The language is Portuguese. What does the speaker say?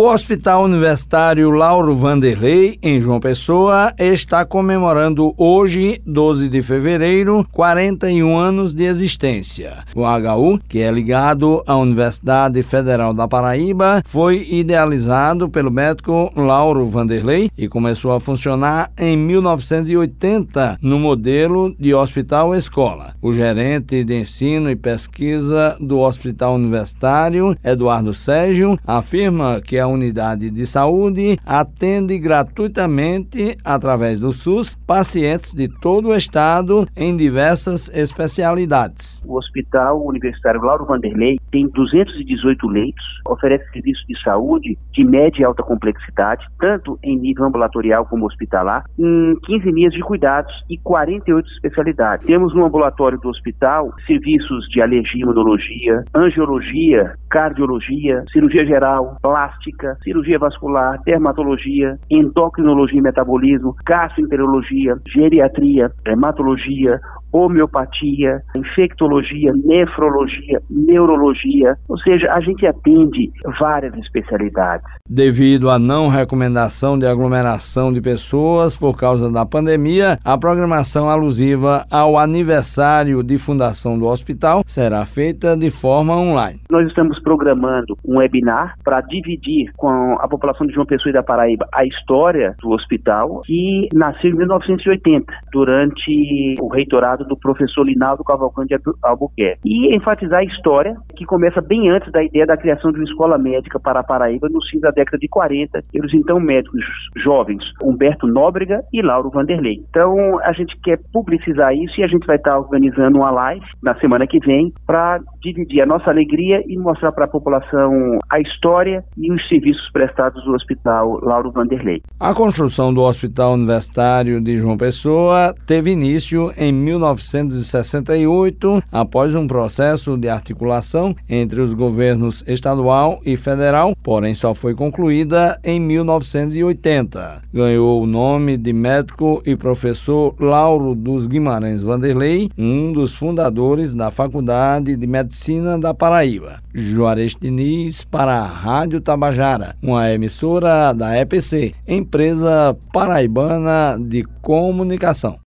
O Hospital Universitário Lauro Vanderlei, em João Pessoa, está comemorando hoje, 12 de fevereiro, 41 anos de existência. O HU, que é ligado à Universidade Federal da Paraíba, foi idealizado pelo médico Lauro Vanderlei e começou a funcionar em 1980 no modelo de hospital-escola. O gerente de ensino e pesquisa do Hospital Universitário, Eduardo Sérgio, afirma que a unidade de saúde atende gratuitamente, através do SUS, pacientes de todo o estado em diversas especialidades. O Hospital Universitário Lauro Vanderlei tem 218 leitos, oferece serviços de saúde de média e alta complexidade, tanto em nível ambulatorial como hospitalar, em 15 linhas de cuidados e 48 especialidades. Temos no ambulatório do hospital serviços de alergia imunologia, angiologia, cardiologia, cirurgia geral, plástica, cirurgia vascular, dermatologia, endocrinologia e metabolismo, gastroenterologia, geriatria, hematologia, homeopatia, infectologia, nefrologia, neurologia, ou seja, a gente atende várias especialidades. Devido à não recomendação de aglomeração de pessoas por causa da pandemia, a programação alusiva ao aniversário de fundação do hospital será feita de forma online. Nós estamos programando um webinar para dividir com a população de João Pessoa e da Paraíba a história do hospital que nasceu em 1980, durante o reitorado do professor Linaldo Cavalcante Albuquerque. E enfatizar a história, que começa bem antes da ideia da criação de uma escola médica para a Paraíba, no fim da década de 40, pelos então médicos jovens Humberto Nóbrega e Lauro Vanderlei. Então, a gente quer publicizar isso e a gente vai estar organizando uma live na semana que vem para dividir a nossa alegria e mostrar para a população a história e os serviços prestados do Hospital Lauro Vanderlei. A construção do Hospital Universitário de João Pessoa teve início em 19 1968, após um processo de articulação entre os governos estadual e federal, porém só foi concluída em 1980. Ganhou o nome de médico e professor Lauro dos Guimarães Vanderlei, um dos fundadores da Faculdade de Medicina da Paraíba. Juarez Diniz para a Rádio Tabajara, uma emissora da EPC, empresa paraibana de comunicação.